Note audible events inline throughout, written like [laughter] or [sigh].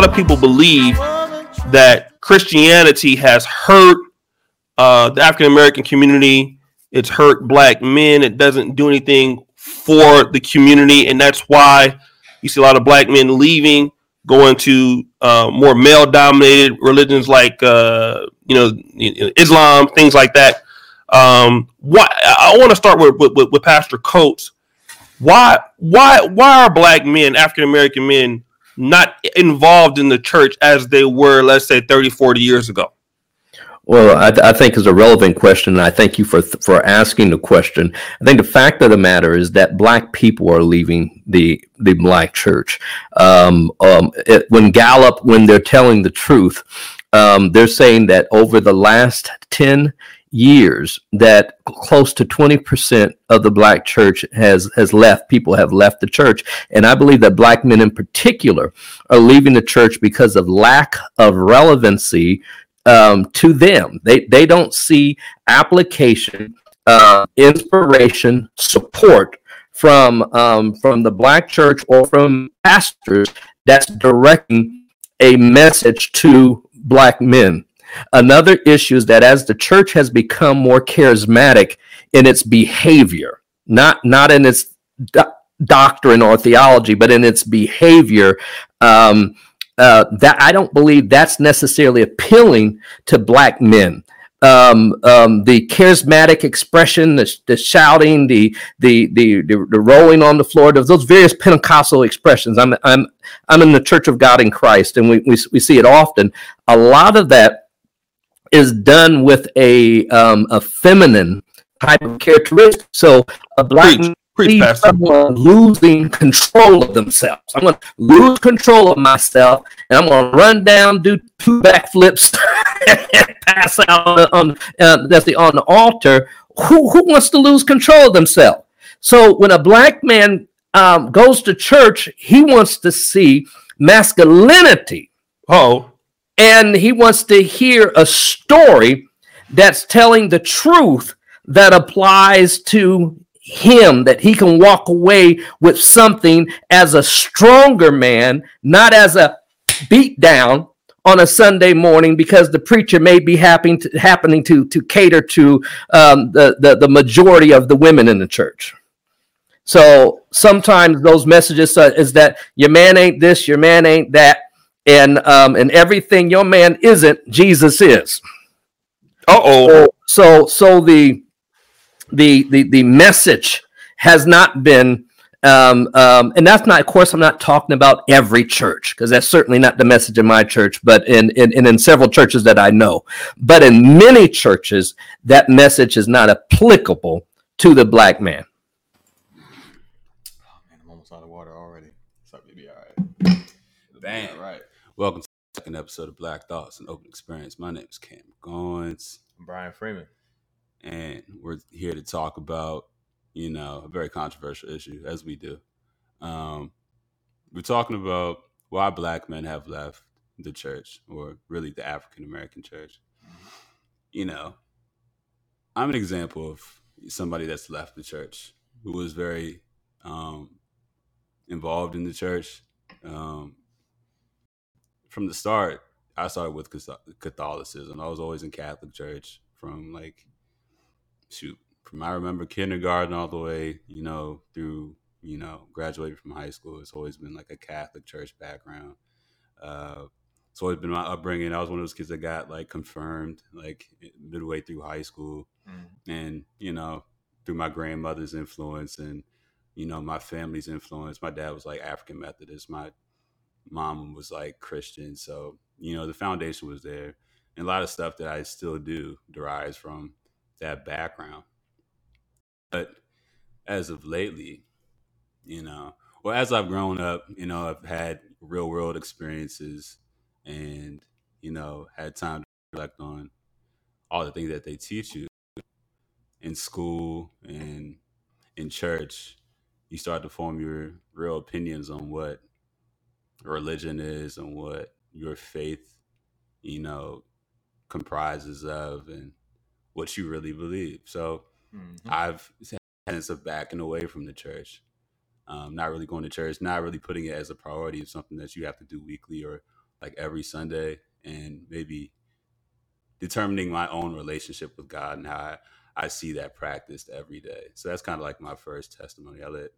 lot of people believe that Christianity has hurt uh, the African American community. It's hurt black men. It doesn't do anything for the community, and that's why you see a lot of black men leaving, going to uh, more male-dominated religions like uh, you know Islam, things like that. Um, why I want to start with, with, with Pastor Coates. Why why why are black men, African American men, not involved in the church as they were, let's say, 30, 40 years ago? Well, I, th- I, think is a relevant question, and I thank you for th- for asking the question. I think the fact of the matter is that black people are leaving the the black church. Um, um, it, when Gallup, when they're telling the truth, um, they're saying that over the last ten years, that close to twenty percent of the black church has has left. People have left the church, and I believe that black men in particular are leaving the church because of lack of relevancy um, to them. They they don't see application, uh, inspiration, support from um, from the black church or from pastors that's directing a message to black men. Another issue is that as the church has become more charismatic in its behavior, not not in its do- doctrine or theology, but in its behavior. Um, uh, that I don't believe that's necessarily appealing to black men. Um, um, the charismatic expression, the, the shouting, the, the, the the rolling on the floor, those various Pentecostal expressions. I'm I'm I'm in the Church of God in Christ, and we we, we see it often. A lot of that is done with a um, a feminine type of characteristic. So a black Preach see someone losing control of themselves. I'm going to lose control of myself, and I'm going to run down, do two backflips, and [laughs] pass out on, on uh, that's the on the altar. Who who wants to lose control of themselves? So when a black man um, goes to church, he wants to see masculinity. Oh, and he wants to hear a story that's telling the truth that applies to him that he can walk away with something as a stronger man, not as a beat down on a Sunday morning because the preacher may be happening to, happening to, to cater to um, the, the, the majority of the women in the church. So sometimes those messages is that your man ain't this, your man ain't that, and um, and everything your man isn't, Jesus is. Uh oh. So, so so the the the the message has not been um, um, and that's not of course i'm not talking about every church because that's certainly not the message in my church but in, in, in in several churches that i know but in many churches that message is not applicable to the black man oh man i'm almost out of water already so it'll be all right Bam. Welcome to the second episode of black thoughts and open experience. My name is cam goins. I'm brian freeman. And we're here to talk about you know a very controversial issue as we do. Um, we're talking about why black men have left the church or really the african american church you know i'm an example of somebody that's left the church who was very um, involved in the church. Um, from the start i started with catholicism i was always in catholic church from like shoot, from I remember kindergarten all the way, you know, through, you know, graduating from high school, it's always been like a Catholic church background. Uh, it's always been my upbringing. I was one of those kids that got like confirmed like midway through high school, mm. and you know, through my grandmother's influence and you know my family's influence. My dad was like African Methodist. My mom was like Christian. So you know, the foundation was there, and a lot of stuff that I still do derives from that background. But as of lately, you know, well, as I've grown up, you know, I've had real world experiences and, you know, had time to reflect on all the things that they teach you in school and in church. You start to form your real opinions on what religion is and what your faith, you know, comprises of and what you really believe. So mm-hmm. I've had of backing away from the church. um, not really going to church, not really putting it as a priority of something that you have to do weekly or like every Sunday, and maybe determining my own relationship with God and how I, I see that practiced every day. So that's kind of like my first testimony. I let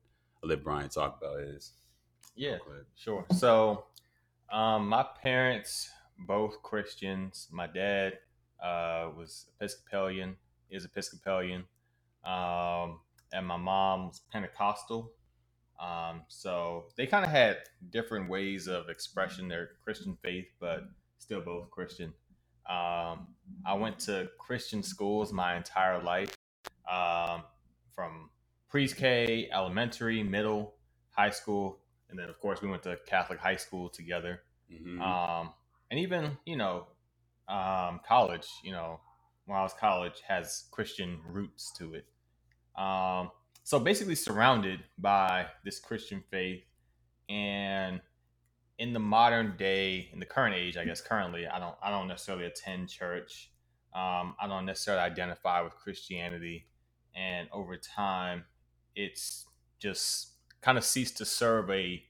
I let Brian talk about his. Yeah, sure. So, um, my parents both Christians. My dad uh, was Episcopalian, is Episcopalian, um, and my mom's Pentecostal. Um, so they kind of had different ways of expressing their Christian faith, but still both Christian. Um, I went to Christian schools my entire life, um, from pre-K, elementary, middle, high school, and then of course we went to Catholic high school together. Mhm. Um, and even you know, um, college. You know, when I was college has Christian roots to it. Um, so basically surrounded by this Christian faith, and in the modern day, in the current age, I guess currently, I don't, I don't necessarily attend church. Um, I don't necessarily identify with Christianity, and over time, it's just kind of ceased to serve a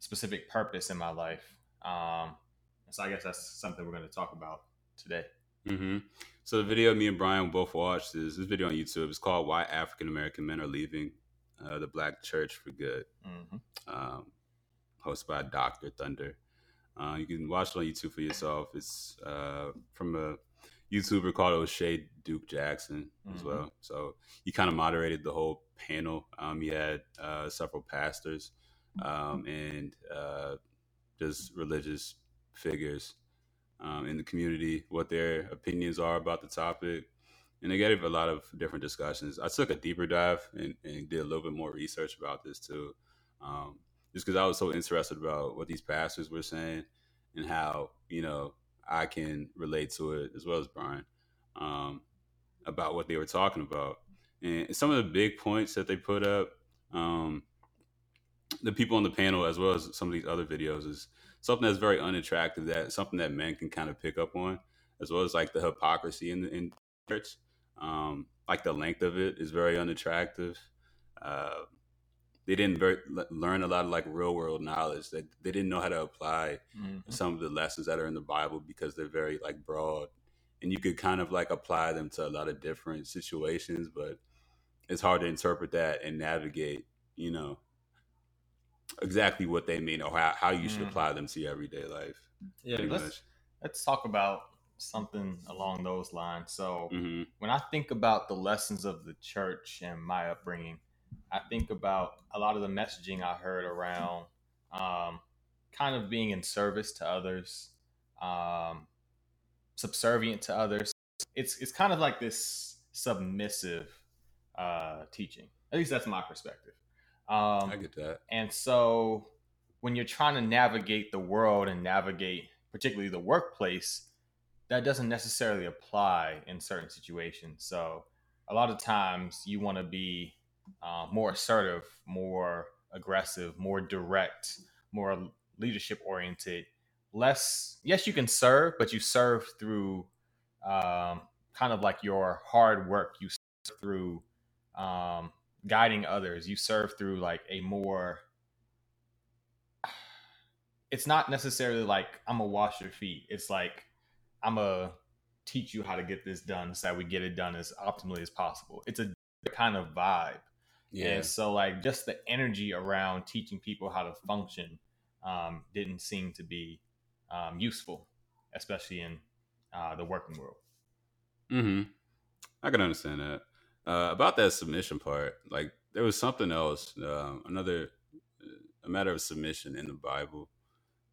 specific purpose in my life. Um, so I guess that's something we're going to talk about today. hmm So the video me and Brian both watched is this video on YouTube. It's called "Why African American Men Are Leaving uh, the Black Church for Good," hmm um, hosted by Doctor Thunder. Uh, you can watch it on YouTube for yourself. It's uh, from a YouTuber called O'Shea Duke Jackson as Mhm. well. So he kind of moderated the whole panel. Um, he had uh, several pastors um, and uh, just religious figures um, in the community, what their opinions are about the topic. And they gave a lot of different discussions. I took a deeper dive and, and did a little bit more research about this too, um, just because I was so interested about what these pastors were saying and how you know I can relate to it as well as Brian um, about what they were talking about. And some of the big points that they put up, um, the people on the panel as well as some of these other videos is something that's very unattractive that something that men can kind of pick up on as well as like the hypocrisy in the in church um like the length of it is very unattractive uh they didn't very, learn a lot of like real world knowledge. That they didn't know how to apply some of the lessons that are in the bible because they're very like broad. And you could kind of like apply them to a lot of different situations but it's hard to interpret that and navigate you know exactly what they mean or how, how you should Mhm. apply them to your everyday life Yeah, let's much. let's talk about something along those lines. So hmm when I think about the lessons of the church and my upbringing, I think about a lot of the messaging I heard around um, kind of being in service to others, um, subservient to others. It's it's kind of like this submissive uh, teaching. At least that's my perspective. Um, i get that and so when you're trying to navigate the world and navigate particularly the workplace, that doesn't necessarily apply in certain situations. So a lot of times you want to be uh, more assertive, more aggressive, more direct, more leadership oriented. Less, yes, you can serve, but you serve through um, kind of like your hard work. You serve through um, guiding others. You serve through like a more it's not necessarily like I'm gonna wash your feet. It's like I'm gonna teach you how to get this done so that we get it done as optimally as possible. It's a kind of vibe. Yeah And so like just the energy around teaching people how to function um, didn't seem to be um, useful, especially in uh, the working world. hmm I can understand that. Uh, about that submission part, like there was something else, uh, another a matter of submission in the Bible.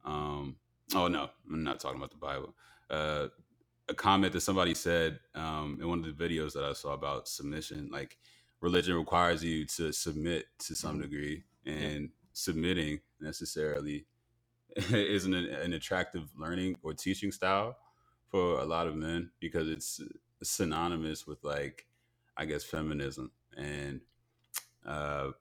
Um, oh no, I'm not talking about the Bible. Uh, a comment that somebody said um, in one of the videos that I saw about submission, like religion requires you to submit to some Mhm. degree, and submitting necessarily [laughs] isn't an, an attractive learning or teaching style for a lot of men because it's synonymous with like I guess feminism and uh,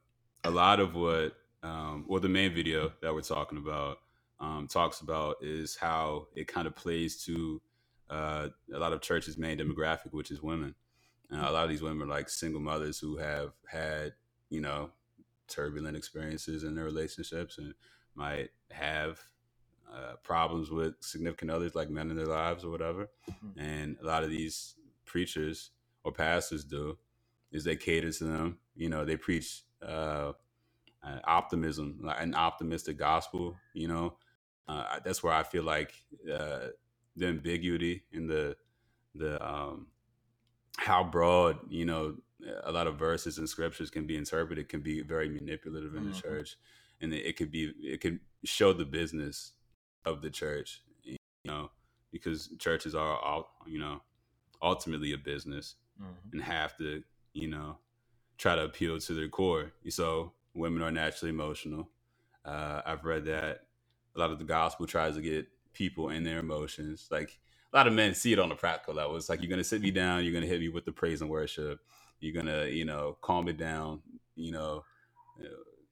a lot of what um, well the main video that we're talking about um, talks about is how it kind of plays to uh, a lot of churches' main demographic, which is women. A lot of these women are like single mothers who have had you know turbulent experiences in their relationships and might have uh, problems with significant others, like men in their lives or whatever. Mhm. And a lot of these preachers or pastors do is they cater to them. You know, they preach uh, uh, optimism, like an optimistic gospel. You know, uh, that's where I feel like uh, the ambiguity in the the um, how broad you know a lot of verses and scriptures can be interpreted can be very manipulative in the Mhm. church, and it could be it can show the business of the church. You know, because churches are all you know ultimately a business Mhm. and have to, you know, try to appeal to their core. So women are naturally emotional. Uh, I've read that a lot of the gospel tries to get people in their emotions. Like a lot of men see it on a practical level. It's like you're gonna sit me down, you're gonna hit me with the praise and worship, you're gonna, you know, calm it down, you know,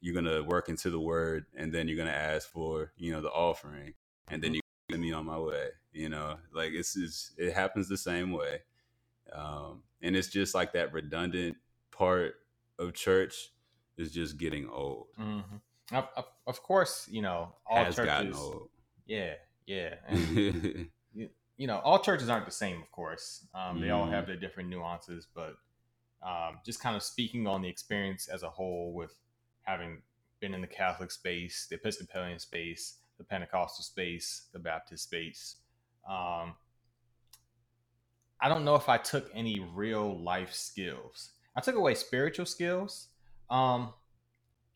you're gonna work into the word, and then you're gonna ask for, you know, the offering, and then you get me on my way. You know, like it's is it happens the same way um, and it's just like that redundant part of church is just getting old. Mhm. Of, of, of course, you know all Has churches. Yeah, yeah. And, [laughs] you know, all churches aren't the same, of course. Um, they all Mm. have their different nuances, but um, just kind of speaking on the experience as a whole with having been in the Catholic space, the Episcopalian space, the Pentecostal space, the Baptist space. Um, I don't know if I took any real life skills. I took away spiritual skills, um,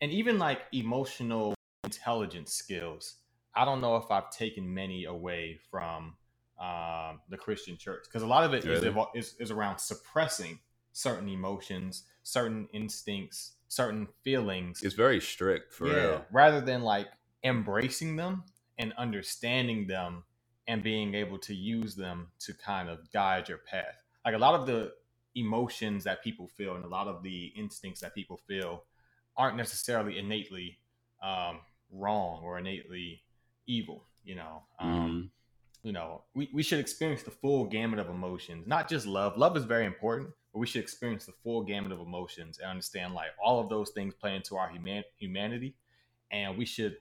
and even like emotional intelligence skills. I don't know if I've taken many away from um, the Christian church because a lot of it is, Really? evo- is is around suppressing certain emotions, certain instincts, certain feelings. it's very strict for real. rather than like embracing them and understanding them and being able to use them to kind of guide your path. Like a lot of the emotions that people feel and a lot of the instincts that people feel aren't necessarily innately um, wrong or innately evil. You know, um, Mhm. You know, we, we should experience the full gamut of emotions, not just love. Love is very important, but we should experience the full gamut of emotions and understand like all of those things play into our human humanity, and we should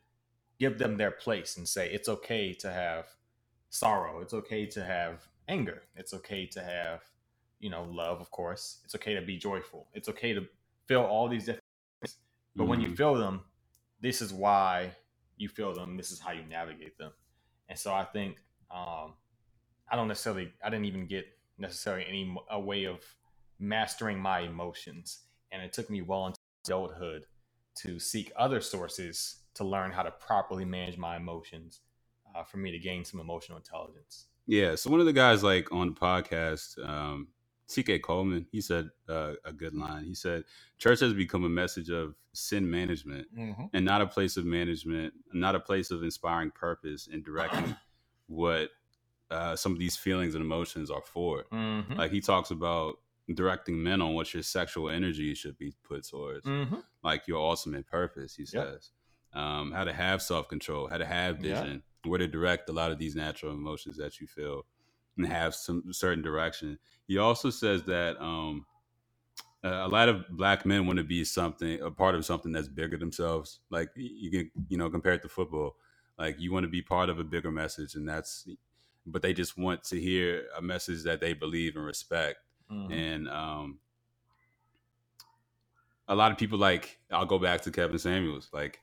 give them their place and say it's okay to have sorrow, it's okay to have anger, it's okay to have you know love, of course, it's okay to be joyful, it's okay to feel all these different. Things. But when you Mhm. feel them, this is why you feel them. This is how you navigate them. And so I think um, I don't necessarily, I didn't even get necessarily any a way of mastering my emotions. And it took me well into adulthood to seek other sources to learn how to properly manage my emotions uh, for me to gain some emotional intelligence. Yeah. So one of the guys like on the podcast, um, TK Coleman, he said uh, a good line. He said, "Church has become a message of sin management and not a place of management, not a place of inspiring purpose and directing what uh, some of these feelings and emotions are for." Mm-hmm. Like he talks about directing men on what your sexual energy should be put towards, Mm-hmm. like your ultimate purpose. He says, um, how to have self control, how to have Yeah. vision, where to direct a lot of these natural emotions that you feel, and have some certain direction. He also says that um, uh, a lot of black men want to be something, a part of something that's bigger themselves. Like you can, you know, compare it to football. Like you want to be part of a bigger message, and that's, but they just want to hear a message that they believe and respect Mm-hmm. and um, a lot of people like I'll go back to Kevin Samuels. Like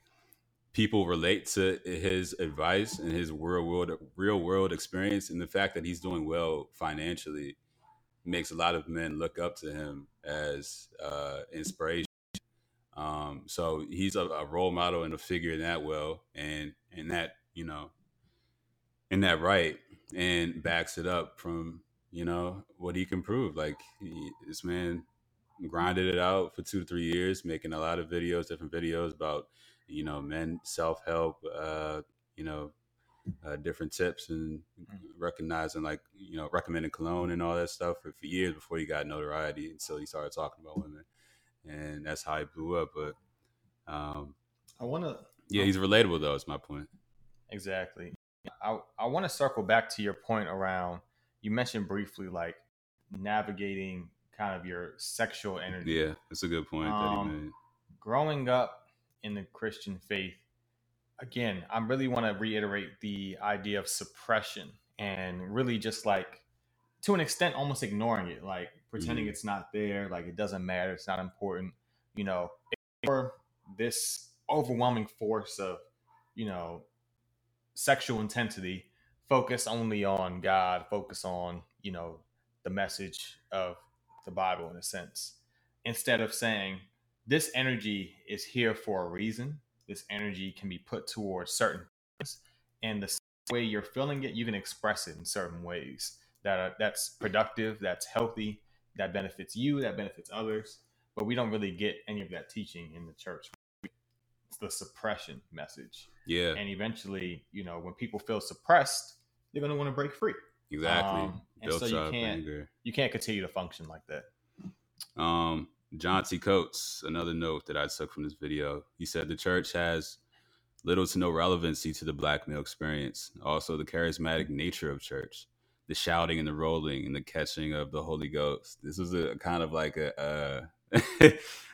people relate to his advice and his real world real world experience, and the fact that he's doing well financially makes a lot of men look up to him as uh, inspiration. Um, so he's a, a role model and a figure in that well, and and that you know, in that right, and backs it up from you know what he can prove. Like he, this man grinded it out for two to three years, making a lot of videos, different videos about you know men self help, uh, you know, uh, different tips and recognizing like you know recommending cologne and all that stuff for, for years before he got notoriety until he started talking about women, and that's how he blew up. But um, I want to yeah, he's relatable though. Is my point. Exactly. I I want to circle back to your point around you mentioned briefly like navigating kind of your sexual energy. Yeah, that's a good point that Um, he made. Growing up in the Christian faith, again, I really want to reiterate the idea of suppression and really just like to an extent almost ignoring it, like pretending Mhm. it's not there, like it doesn't matter, it's not important, you know, or this overwhelming force of, you know, sexual intensity, focus only on God, focus on, you know, the message of the Bible in a sense, instead of saying this energy is here for a reason. This energy can be put towards certain things, and the way you're feeling it, you can express it in certain ways that are, that's productive, that's healthy, that benefits you, that benefits others. But we don't really get any of that teaching in the church. It's the suppression message, Yeah, and eventually, you know, when people feel suppressed, they're going to want to break free. exactly. Um, and Built so you can't anger. you can't continue to function like that. Um, John T. Coates, another note that I took from this video, he said the church has little to no relevancy to the black male experience. Also, the charismatic nature of church, the shouting and the rolling and the catching of the Holy Ghost. This was a kind of like a, uh, [laughs]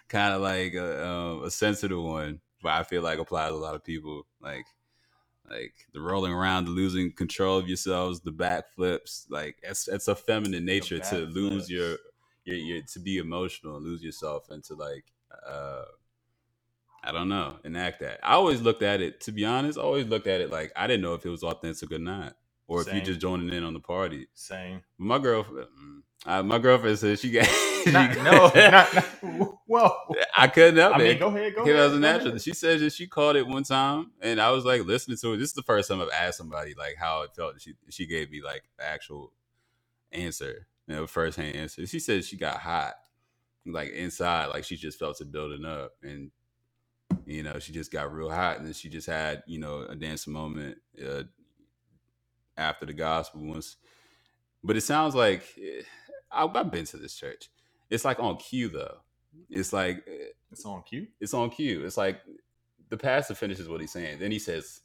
kind of like a, um, a sensitive one, but I feel like applies to a lot of people. Like, like the rolling around, the losing control of yourselves, the backflips. Like, it's it's a feminine nature to lose your, your you're to be emotional and lose yourself and to like uh I don't know, enact that. I always looked at it, to be honest, I always looked at it like I didn't know if it was authentic or not. Or if you're just joining in on the party. Same. My girlfriend mm, uh, my girlfriend said she got [laughs] she Not, got- no, not, not, [laughs] whoa. I couldn't help I it. mean, go ahead, go ahead. as a natural. ahead. She said that she called it one time, and I was like listening to it. This is the first time I've asked somebody like how it felt. She she gave me like the actual answer, you know, first hand answer. She said she got hot, like inside, like she just felt it building up, and you know she just got real hot, and then she just had you know a dancing moment uh, after the gospel once. But it sounds like eh, I- I've been to this church. It's like on cue though. It's like eh, It's on cue. it's on cue. It's like the pastor finishes what he's saying, then he says,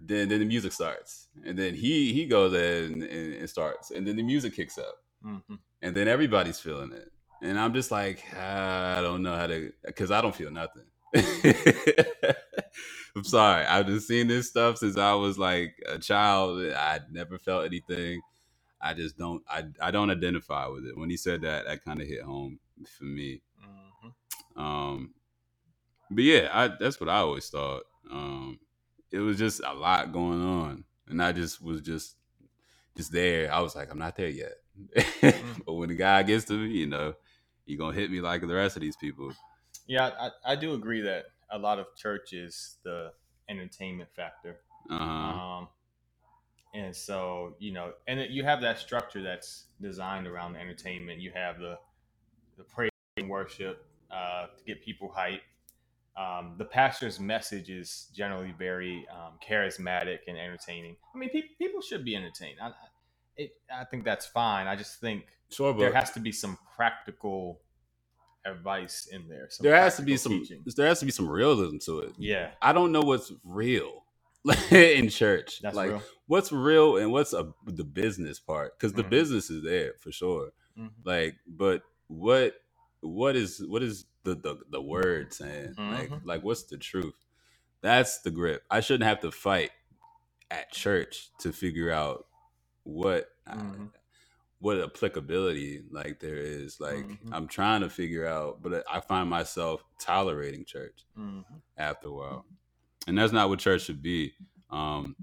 then then the music starts, and then he he goes in and, and starts, and then the music kicks up, hmm and then everybody's feeling it, and I'm just like, "Ah, I don't know how to, because I don't feel nothing. [laughs] I'm sorry. I've been seeing this stuff since I was like a child. I never felt anything. I just don't. I I don't identify with it. When he said that, that kind of hit home for me. hmm Um, but yeah, I, that's what I always thought. Um, it was just a lot going on, and I just was just just there. I was like, I'm not there yet. [laughs] but when the guy gets to me, you know, he gonna hit me like the rest of these people. Yeah, I, I do agree that a lot of churches the entertainment factor. Uh huh. Um, and so, you know, and it- you have that structure that's designed around the entertainment. You have the the praise and worship uh, to get people hyped. Um, the pastor's message is generally very um, charismatic and entertaining. I mean, pe- people should be entertained. I, I- it, I think that's fine. I just think Sure, there has to be some practical advice in there. There has to be some teaching. there has to be some realism to it. Yeah, I don't know what's real [laughs] in church. that's like real. what's real and what's a, the business part because the Mhm. business is there for sure. Mhm. like but what what is what is the the, the word saying like Mhm. like what's the truth that's the grip i shouldn't have to fight at church to figure out what Mhm. What applicability like there is like Mhm. i'm trying to figure out but i find myself tolerating church Mhm. after a while and that's not what church should be um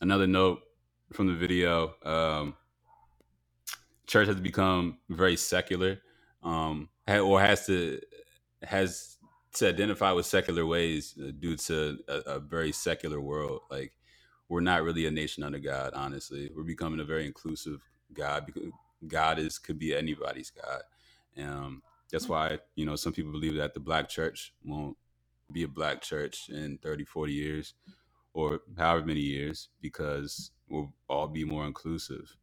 another note from the video um church has become very secular um or has to has to identify with secular ways uh, due to a, a very secular world like we're not really a nation under god honestly we're becoming a very inclusive god because god is could be anybody's god um that's why you know some people believe that the black church won't be a black church in 30 40 years or however many years because we'll all be more inclusive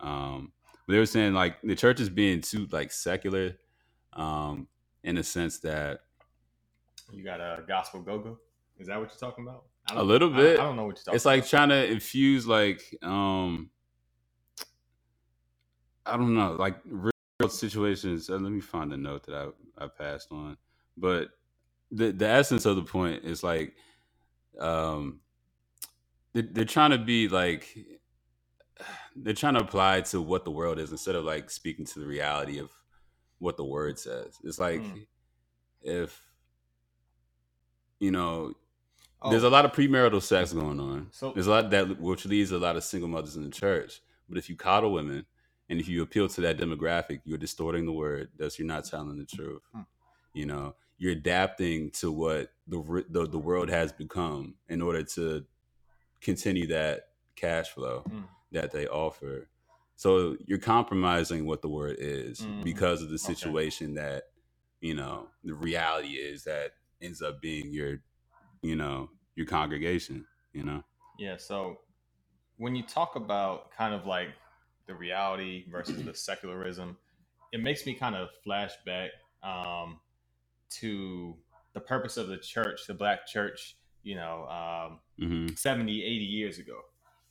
um but they were saying like the church is being too like secular um in a sense that You got a gospel go go. Is that what you're talking about? a little bit. I, don't know what you're talking. About. It's like about. trying to infuse like um i don't know like real situations uh, let me find the note that i i passed on but the the essence of the point is like um they're, they're trying to be like [sighs] they're trying to apply to what the world is instead of like speaking to the reality of what the word says. It's like Mm. if you know Oh, there's a lot of premarital sex going on. So- there's a lot that which leads a lot of single mothers in the church. But if you coddle women and if you appeal to that demographic you're distorting the word thus you're not telling the truth Hmm. you know you're adapting to what the, the the world has become in order to continue that cash flow Mm. that they offer so you're compromising what the word is Mhm. because of the Okay. situation that you know the reality is that ends up being your you know your congregation you know Yeah, so when you talk about kind of like the reality versus the secularism, it makes me kind of flashback um, to the purpose of the church, the black church, you know, um, hmm 70, 80 years ago.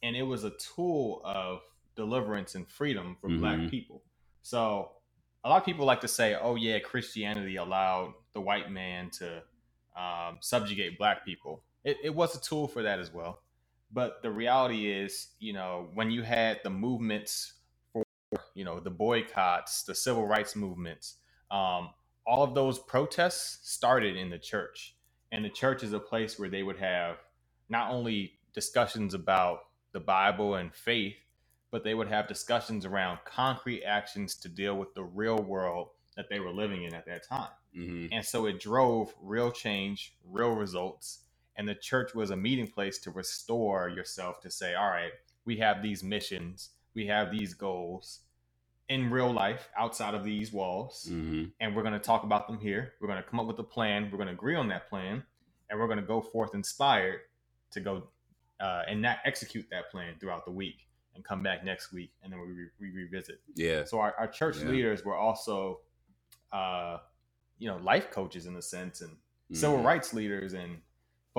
And it was a tool of deliverance and freedom for black Mhm. people. So a lot of people like to say, oh, yeah, Christianity allowed the white man to um, subjugate black people. It, it was a tool for that as well. But the reality is, you know, when you had the movements for, you know, the boycotts, the civil rights movements, um, all of those protests started in the church. And the church is a place where they would have not only discussions about the Bible and faith, but they would have discussions around concrete actions to deal with the real world that they were living in at that time. hmm And so it drove real change, real results. And the church was a meeting place to restore yourself to say, all right, we have these missions, we have these goals in real life outside of these walls hmm and we're going to talk about them here. We're going to come up with a plan. We're going to agree on that plan, and we're going to go forth inspired to go uh, and not execute that plan throughout the week and come back next week, and then we, re- we revisit. yeah So our, our church Yeah. leaders were also, uh, you know, life coaches in a sense, and civil Mhm. rights leaders, and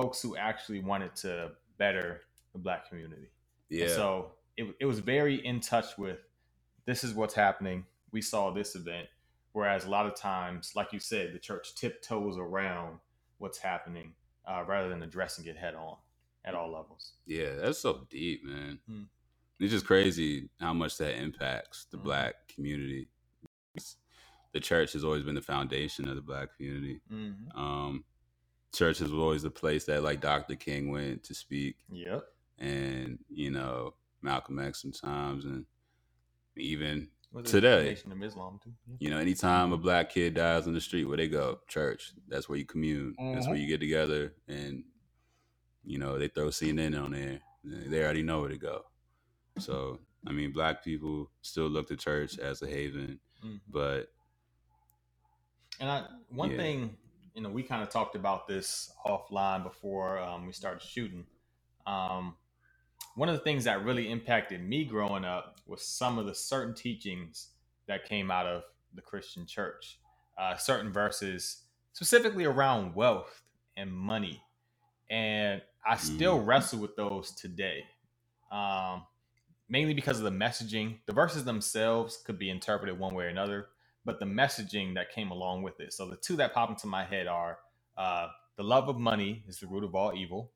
folks who actually wanted to better the black community. And yeah so it, it was very in touch with this is what's happening. We saw this event. Whereas a lot of times, like you said, the church tiptoes around what's happening uh, rather than addressing it head on at all levels. yeah that's so deep man Hmm. it's just crazy how much that impacts the Mhm. black community the church has always been the foundation of the black community Mm-hmm. um church is always the place that like dr king went to speak Yep. and you know Malcolm X sometimes, and even Was Today. Nation of Islam too? Yeah. you know anytime a black kid dies on the street, where they go, church. That's where you commune. That's where Mhm. you get together, and you know they throw CNN on there. They already know where to go. So I mean, black people still look to church as a haven, Mhm. but And I, one Yeah. thing, you know, we kind of talked about this offline before um, we started shooting. Um, one of the things that really impacted me growing up was some of the certain teachings that came out of the Christian church, uh, certain verses specifically around wealth and money. And I still wrestle with those today, um, mainly because of the messaging. The verses themselves could be interpreted one way or another, but the messaging that came along with it. So the two that pop into my head are uh, the love of money is the root of all evil,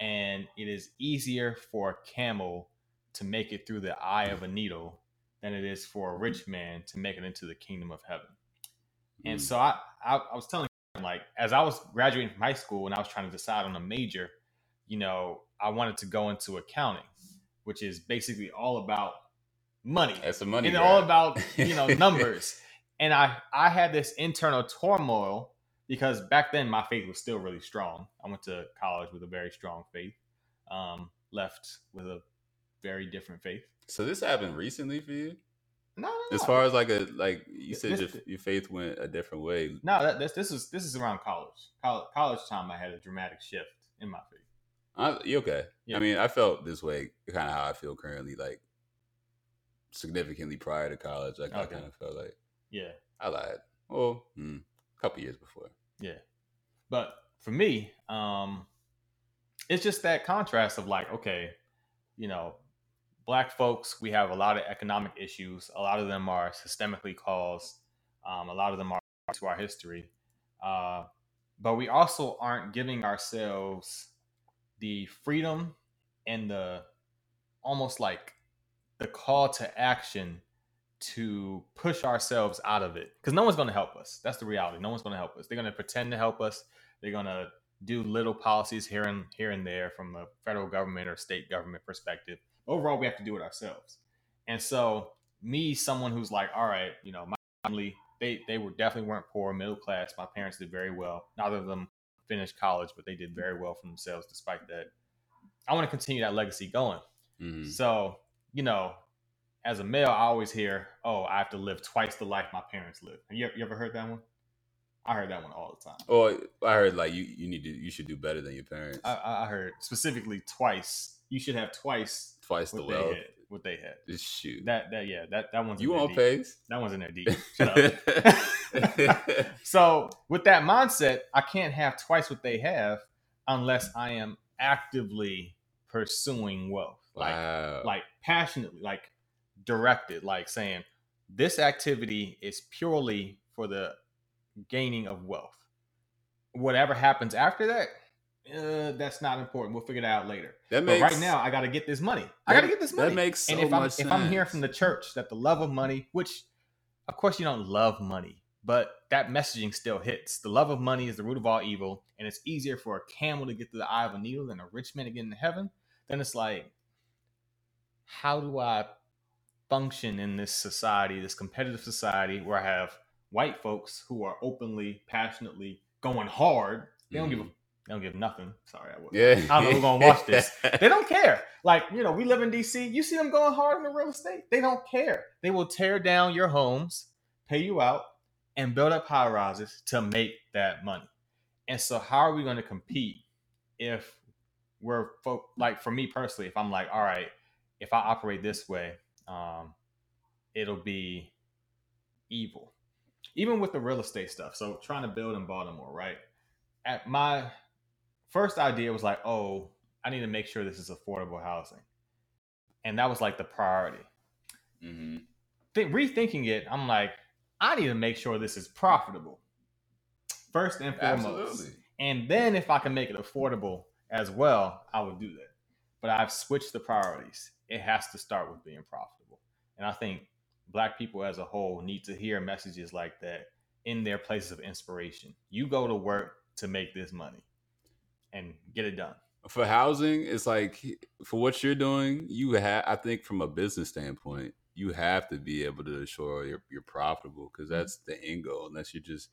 and it is easier for a camel to make it through the eye of a needle than it is for a rich man to make it into the kingdom of heaven. And mm, so I, I, I was telling him, like, as I was graduating from high school and I was trying to decide on a major, you know, I wanted to go into accounting, which is basically all about money that's the money. and all about [laughs] you know numbers and i i had this internal turmoil because back then my faith was still really strong i went to college with a very strong faith um left with a very different faith so this happened recently for you, no no, as far as like a like you said, This- your, your faith went a different way. no that, this this is this is around college college, college time i had a dramatic shift in my faith I, you okay? Yeah. I mean, I felt this way, kind of how I feel currently, like significantly prior to college. Like I kind of felt like yeah I lied. Well, hmm, a couple years before. Yeah. But for me, um, it's just that contrast of like, okay, you know, black folks, we have a lot of economic issues. A lot of them are systemically caused. Um, a lot of them are to our history. Uh, but we also aren't giving ourselves the freedom and the almost like the call to action to push ourselves out of it because no one's going to help us. That's the reality. No one's going to help us. They're going to pretend to help us. They're going to do little policies here and here and there from a federal government or state government perspective. Overall we have to do it ourselves. And so me someone who's like all right you know my family they they were definitely weren't poor middle class. My parents did very well. Neither of them finished college but they did very well for themselves despite that. I want to continue that legacy going. Mhm. so, you know, as a male, I always hear, "Oh, I have to live twice the life my parents lived." Have you, you ever heard that one? I heard that one all the time. Well, I heard like you you need to you should do better than your parents. I, I heard specifically twice. You should have twice Twice the what they wealth. had. What they had. Just shoot. That that yeah that that one's you on pace? That one's in there deep. [laughs] Shut up. [laughs] so with that mindset, I can't have twice what they have unless I am actively pursuing wealth. Like wow. like passionately, like directed, like saying this activity is purely for the gaining of wealth. Whatever happens after that, uh, that's not important. We'll figure it out later. that But right now, I got to get this money. I got to get this money. That makes so and if I'm much if I'm hearing from the church that the love of money, which of course you don't love money, but that messaging still hits. The love of money is the root of all evil, and it's easier for a camel to get to the eye of a needle than a rich man to get into heaven. Then it's like, how do I function in this society, this competitive society, where I have white folks who are openly, passionately going hard? They don't give a, they don't give nothing. Sorry, I was. Mm-hmm. Yeah. I don't know who's gonna watch this. [laughs] They don't care. Like, you know, we live in DC. You see them going hard in the real estate. They don't care. They will tear down your homes, pay you out, and build up high rises to make that money. And so, how are we going to compete if we're folk like for me personally, if I'm like, all right, if I operate this way, um, it'll be evil. Even with the real estate stuff. So trying to build in Baltimore, right? At my first idea was like, oh, I need to make sure this is affordable housing. And that was like the priority. Mm-hmm. Think, rethinking it, I'm like, I need to make sure this is profitable. First and foremost. Absolutely. And then if I can make it affordable as well, I would do that. But I've switched the priorities. It has to start with being profitable. And I think black people as a whole need to hear messages like that in their places of inspiration. You go to work to make this money and get it done. For housing, it's like for what you're doing, you have. I think from a business standpoint, you have to be able to assure you're, you're profitable because Mm-hmm. that's the end goal. Unless you're just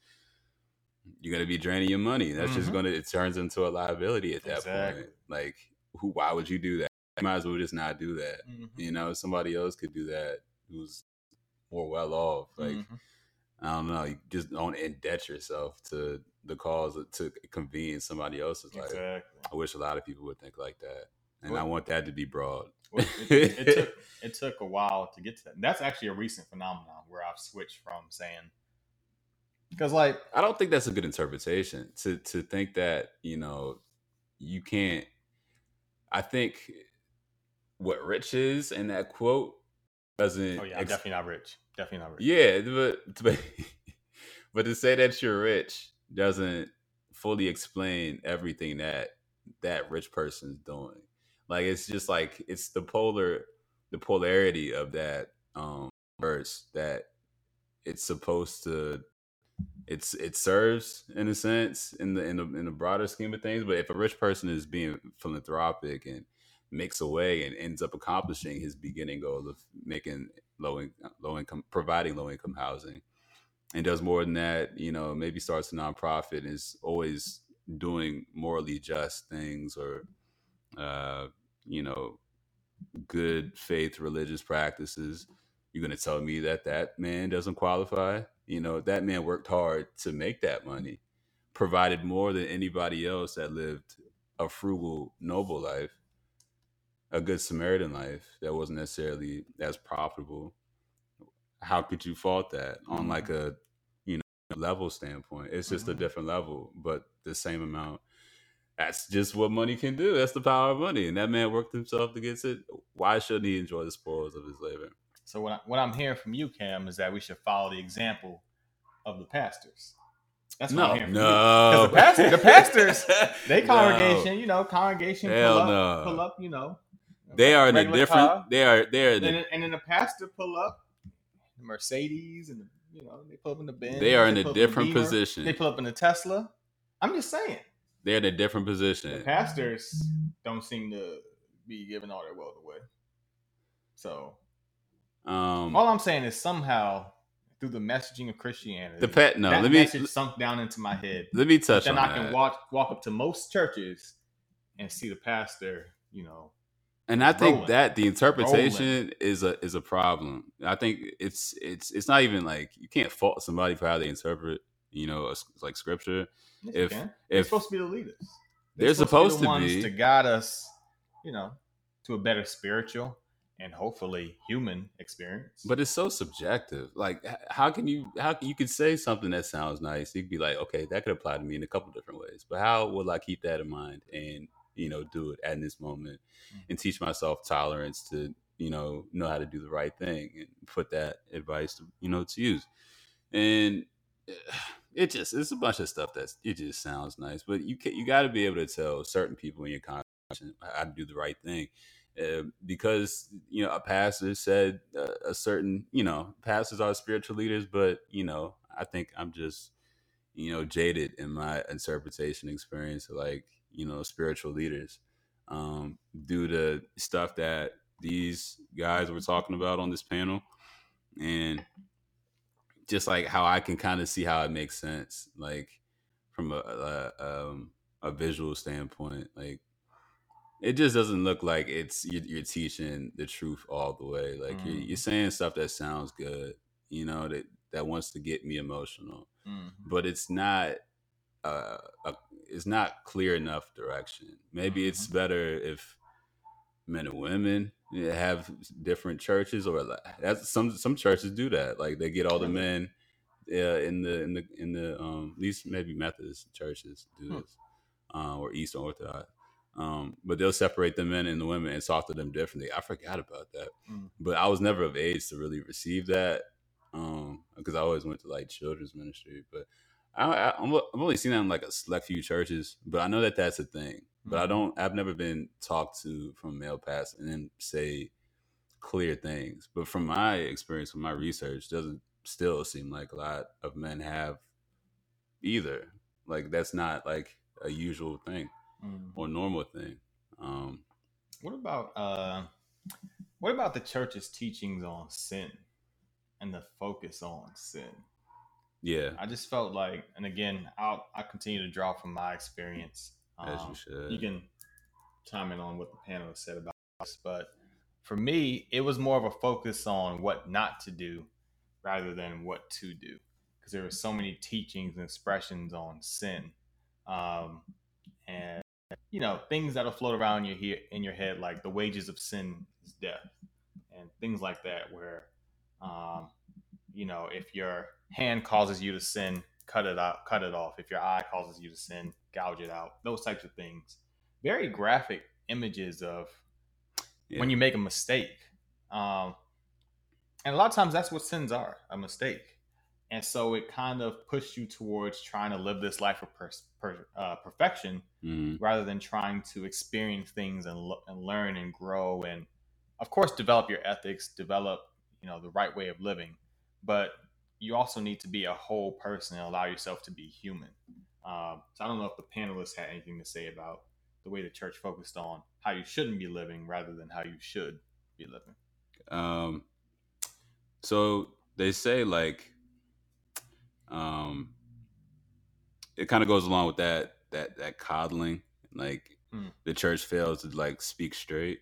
you're gonna be draining your money. That's just Mhm. gonna it turns into a liability at that Exactly. point. Like, who? Why would you do that? You might as well just not do that. Mm-hmm. You know, somebody else could do that who's more well off. Like, Mhm. I don't know. You just don't indebt yourself to the cause to convene somebody else's life. exactly. I wish a lot of people would think like that, and Well- I want that to be broad. Well, it, it took it took a while to get to that. And that's actually a recent phenomenon where I've switched from saying because like I don't think that's a good interpretation to to think that you know you can't. I think what rich is in that quote doesn't. oh yeah, I'm ex- definitely not rich. Definitely not rich. Yeah, but [laughs] but, but to say that you're rich doesn't fully explain everything that that rich person's doing. Like it's just like it's the polar the polarity of that um verse that it's supposed to it's it serves in a sense in the in the in the broader scheme of things. But if a rich person is being philanthropic and makes away and ends up accomplishing his beginning goal of making low in, low income providing low income housing. And does more than that you know maybe starts a nonprofit and is always doing morally just things or uh you know good faith religious practices. You're going to tell me that that man doesn't qualify? You know that man worked hard to make that money provided more than anybody else that lived a frugal noble life a good Samaritan life that wasn't necessarily as profitable, how could you fault that on Mhm. like a you know level standpoint? It's just a Mhm. different level, but the same amount. That's just what money can do. That's the power of money, and that man worked himself to get it. Why shouldn't he enjoy the spoils of his labor? So what I, what I'm hearing from you, Cam, is that we should follow the example of the pastors. That's no, what I'm hearing. from you. the, pastor, the [laughs] pastors, they No. congregation, you know, congregation Hell pull up, no. pull up, you know. They are in a different. car. They are. They are. And, a, then, and then the pastor pull up, the Mercedes, and the, you know they pull up in the Benz. they are in a different Beamer, position. They pull up in the Tesla. I'm just saying, They're in a different the position. pastors don't seem to be giving all their wealth away. So Um, all I'm saying is somehow through the messaging of Christianity, the pet. No, that let me message sunk down into my head. let me touch then I can walk walk up to most churches and see the pastor, you know, And I think Rolling. that the interpretation is a is a problem. I think it's it's it's not even like you can't fault somebody for how they interpret, you know, a like scripture. yes, If- can. they're if- supposed to be the leaders. They're supposed the to ones be. to guide us, you know, to a better spiritual and hopefully human experience. But it's so subjective. Like, how can you how can you could say something that sounds nice? You could be like, okay, that could apply to me in a couple different ways. But how will I keep that in mind and you know do it at this moment and teach myself tolerance to you know know how to do the right thing and put that advice to you know to use. And [sighs] it just it's a bunch of stuff that's it just sounds nice, but you can, you got to be able to tell certain people in your congregation how to do the right thing uh, because you know a pastor said uh, a certain you know pastors are spiritual leaders but you know i think i'm just you know jaded in my interpretation experience like you know spiritual leaders um due to stuff that these guys were talking about on this panel and just like how i can kind of see how it makes sense like from a, a um a visual standpoint like it just doesn't look like it's you're, you're teaching the truth all the way. Like you're, Mm. you're saying stuff that sounds good, you know, that that wants to get me emotional, Mhm. but it's not. Uh, a, it's not clear enough direction. Maybe it's Mhm. better if men and women have different churches, or like, that's some some churches do that. Like they get all the men yeah, in the in the in the um at least maybe Methodist churches do Hmm. this, uh, or Eastern Orthodox. Um, but they'll separate the men and the women and talk to them differently. I forgot about that, Mm. but I was never of age to really receive that um, because I always went to like children's ministry. But I, I, I'm- I've only seen that in like a select few churches, but I know that that's a thing. But I Mhm. don't. I've never been talked to from a male pastor and then say clear things. But from my experience, from my research, doesn't still seem like a lot of men have either. Like that's not like a usual thing Mhm. or normal thing. Um, What about uh what about the church's teachings on sin and the focus on sin? Yeah, I just felt like, and again, I'll I continue to draw from my experience. as Um, you should. you can in on what the panel said about this, but for me, it was more of a focus on what not to do rather than what to do, because there were so many teachings and expressions on sin, um, and you know things that'll float around your he- in your head, like the wages of sin is death, and things like that, where um, you know if your hand causes you to sin, cut it out, cut it off. If your eye causes you to sin, gouge it out. Those types of things. Very graphic images of Yeah. when you make a mistake. Um, and a lot of times that's what sins are a mistake. And so it kind of pushed you towards trying to live this life of per- per- uh, perfection Mhm. rather than trying to experience things and, lo- and learn and grow and of course develop your ethics develop you know the right way of living but you also need to be a whole person and allow yourself to be human um, so i don't know if the panelists had anything to say about the way the church focused on how you shouldn't be living rather than how you should be living Um, so they say like, um, it kind of goes along with that that that coddling. Like Mm. the church fails to like speak straight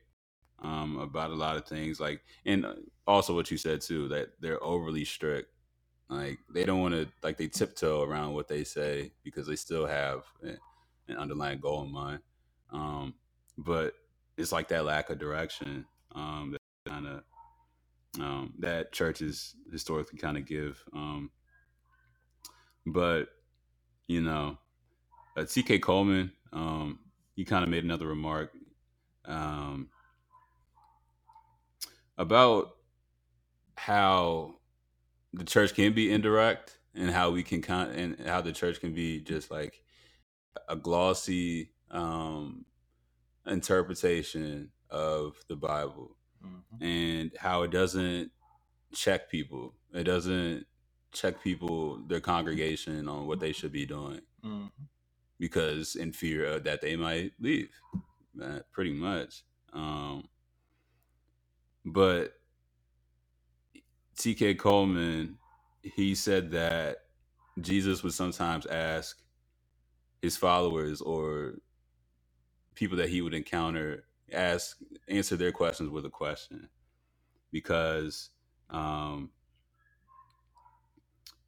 um, about a lot of things. Like, and also what you said too that they're overly strict. Like they don't want to like they tiptoe around what they say because they still have an underlying goal in mind. Um, but it's like that lack of direction um, that kind of um, that churches historically kind of give. Um, but you know, uh, T.K. Coleman, um, he kind of made another remark um, about how the church can be indirect and how we can con- and how the church can be just like a glossy um, interpretation of the Bible Mhm. and how it doesn't check people. It doesn't check people, their congregation, on what they should be doing Mhm. because in fear of that they might leave. Pretty much. Um, but T.K. Coleman, he said that Jesus would sometimes ask his followers or people that he would encounter ask answer their questions with a question because um,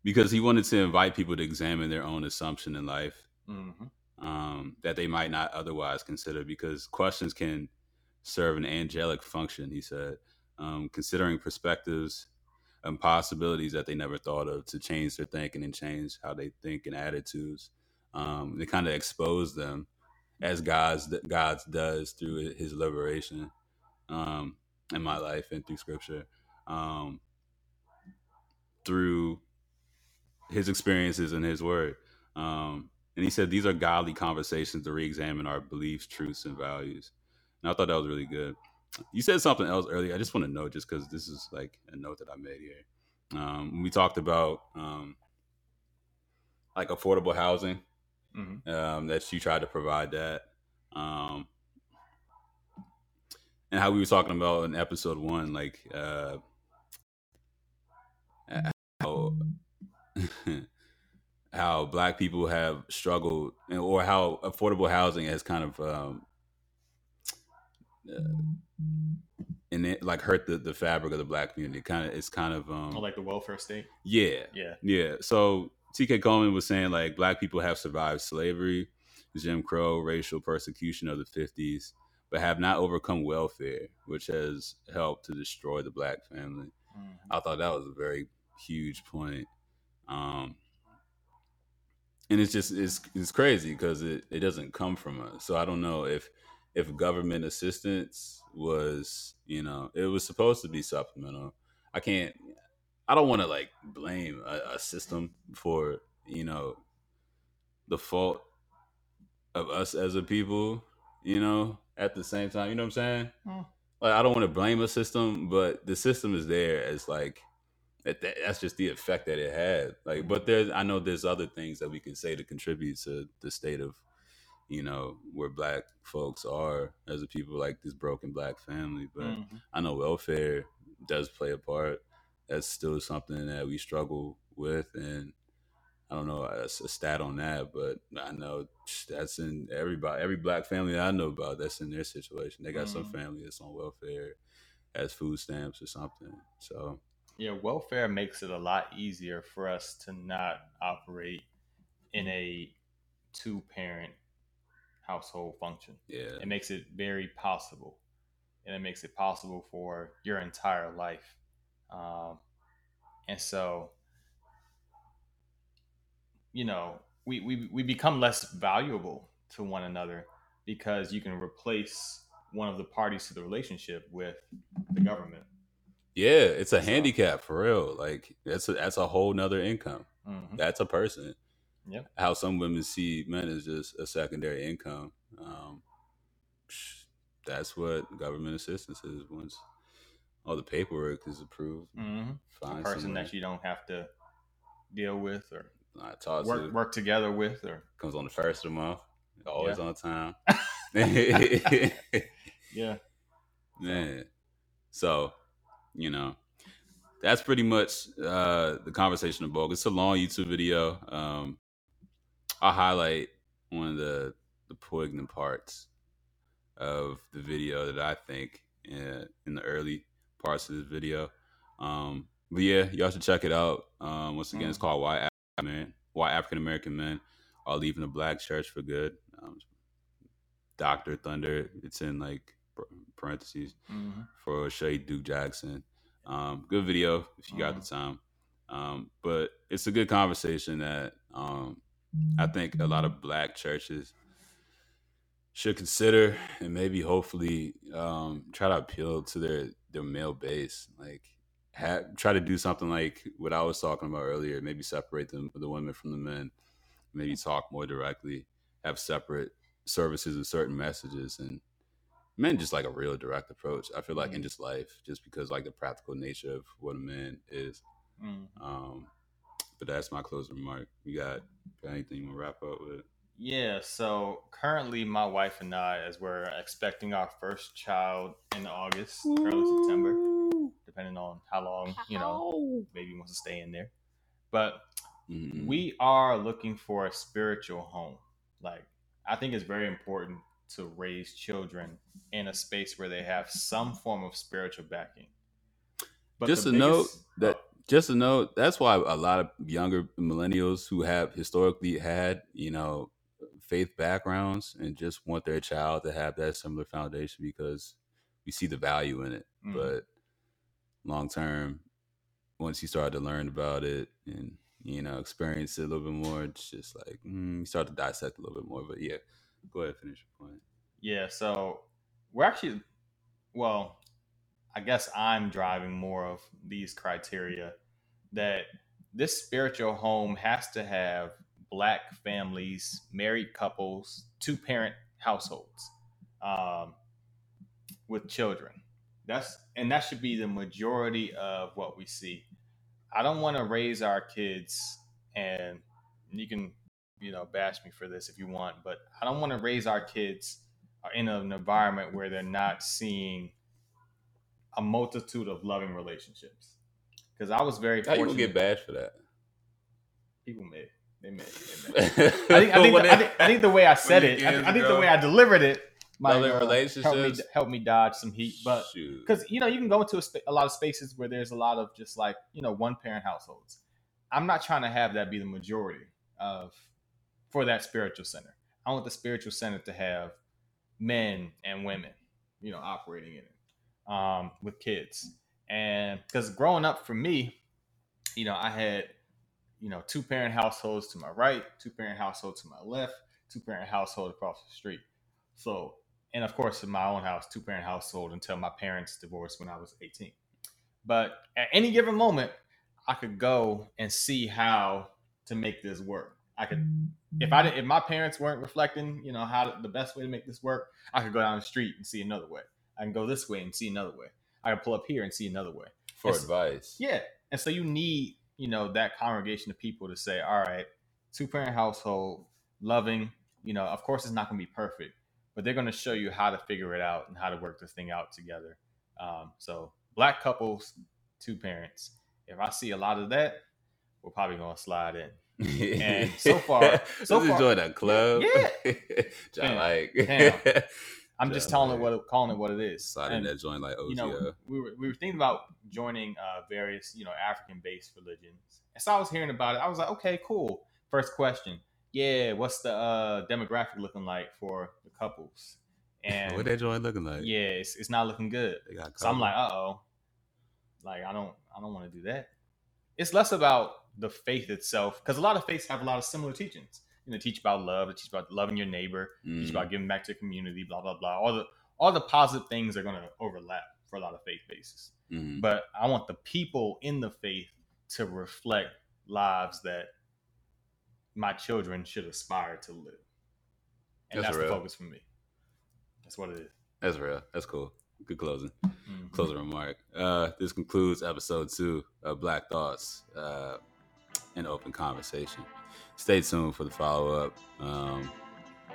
because he wanted to invite people to examine their own assumption in life Mhm. um, that they might not otherwise consider because questions can serve an angelic function he said um, considering perspectives and possibilities that they never thought of to change their thinking and change how they think and attitudes um, they kind of expose them as god's god's does through his liberation um, in my life and through scripture um, through his experiences and his word. Um, and he said these are godly conversations to re-examine our beliefs, truths, and values. And I thought that was really good. You said something else earlier. I just want to know, just because this is like a note that I made here. Um, we talked about um, like affordable housing Mhm. um, that you tried to provide that, um, and how we were talking about in episode one, like uh, how [laughs] how black people have struggled or how affordable housing has kind of um uh, and it like hurt the, the fabric of the black community kind of it's kind of um Or like the welfare state. yeah Yeah. yeah so tk coleman was saying like black people have survived slavery jim crow racial persecution of the 50s but have not overcome welfare which has helped to destroy the black family Mhm. I thought that was a very huge point. Um, and it's just it's it's crazy because it, it doesn't come from us. So I don't know if if government assistance was you know it was supposed to be supplemental. I can't. I don't want to like blame a, a system for you know the fault of us as a people. You know, at the same time, you know what I'm saying? Mm. Like I don't want to blame a system, but the system is there as like that, that- that's just the effect that it had. Like, but there's I know there's other things that we can say to contribute to the state of you know where black folks are as a people, like this broken black family. But Mhm. I know welfare does play a part. That's still something that we struggle with, and I don't know a, a stat on that, but I know that's in everybody, every black family I know about. That's in their situation. They got some Mhm. family that's on welfare, has food stamps or something. So Yeah, welfare makes it a lot easier for us to not operate in a two parent household function. yeah, It makes it very possible. And it makes it possible for your entire life. Um, and so, you know, we, we, we become less valuable to one another because you can replace one of the parties to the relationship with the government. yeah, it's a So- handicap for real. Like that's a, that's a whole nother income. Mhm. That's a person. Yep. How some women see men as just a secondary income. Um, that's what government assistance is. Once all the paperwork is approved, hmm A person that you don't have to deal with or work to work together with or comes on the first of the month, always Yeah. on time. [laughs] [laughs] yeah. Man. So, you know, that's pretty much uh the conversation of Bogue. It's a long YouTube video. Um I'll highlight one of the the poignant parts of the video that I think in, in the early parts of this video. Um but yeah, y'all should check it out. Um once again, it's Mhm. called Why African Men Why African American Men Are Leaving the Black Church for Good. Um, Dr. Thunder, it's in like par- parentheses hmm for Shay Duke Jackson. Um, good video if you got the time. Um, but it's a good conversation that um, I think a lot of black churches should consider and maybe hopefully um, try to appeal to their their male base. Like try to do something like what I was talking about earlier. Maybe separate them, the women from the men. Maybe talk more directly. Have separate services and certain messages, and men just like a real direct approach. I feel like Mm. in just life, just because like the practical nature of what a man is. Mm. Um, but that's my closing remark. You got, got anything you want to wrap up with? Yeah, so currently my wife and I, as we're expecting our first child in August, early September, depending on how long, you know, baby wants to stay in there. But Mhm. we are looking for a spiritual home. Like, I think it's very important to raise children in a space where they have some form of spiritual backing. But just a to note biggest- that just to note that's why a lot of younger millennials who have historically had you know faith backgrounds and just want their child to have that similar foundation because we see the value in it. Mm. but long term once you start to learn about it and you know experience it a little bit more it's just like mm, you start to dissect a little bit more. But yeah go ahead finish your point. Yeah, so we're actually, well, I guess I'm driving more of these criteria that this spiritual home has to have black families, married couples, two parent households um, with children. That's and that should be the majority of what we see. I don't want to raise our kids, and you can, you know, bash me for this if you want, but I don't want to raise our kids in an environment where they're not seeing a multitude of loving relationships. Because I was very how you fortunate. get bashed for that People may, they may, they may. [laughs] I think, I think, the, I, think, I think the way I said it, I, I think the way I delivered it, Loving uh, help me relationships? help me dodge some heat. But because you know you can go into a, spa- a lot of spaces where there's a lot of just like you know one parent households i'm not trying to have that be the majority of for that spiritual center i want the spiritual center to have men and women you know operating in it um, with kids. And because growing up for me you know i had you know two parent households to my right two parent household to my left two parent household across the street. So and of course in my own house two parent household until my parents divorced when i was 18 but at any given moment i could go and see how to make this work. I could if i didn't, if my parents weren't reflecting you know how the best way to make this work i could go down the street and see another way i can go this way and see another way i can pull up here and see another way for It's- advice yeah. And so you need, you know, that congregation of people to say, all right, two parent household, loving, you know, of course it's not going to be perfect, but they're going to show you how to figure it out and how to work this thing out together. Um, so black couples, two parents. If I see a lot of that, we're probably going to slide in. And so far- [laughs] so let's far- enjoy that club. Yeah. [laughs] John, like, Damn. [laughs] I'm Yeah, just telling it what calling it what it is. sliding And- that joint like OTO. you know, we were we were thinking about joining uh, various you know African based religions, and so I was hearing about it. I was like, okay, cool. First question, yeah, what's the uh, demographic looking like for the couples? [laughs] And what that joint looking like? yeah, it's, it's not looking good. So I'm like, uh oh, like I don't I don't want to do that. It's less about the faith itself because a lot of faiths have a lot of similar teachings. You know, teach about love, teach about loving your neighbor, Mm. teach about giving back to the community, blah blah blah. All the all the positive things are going to overlap for a lot of faith bases. Mhm. But I want the people in the faith to reflect lives that my children should aspire to live, and That's that's, the focus for me. That's what it is. That's real. That's cool. Good closing. Mhm. Closing remark. Uh, this concludes episode two of Black Thoughts, uh, an open conversation. Stay tuned for the follow up. Um,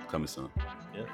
coming soon. Yeah.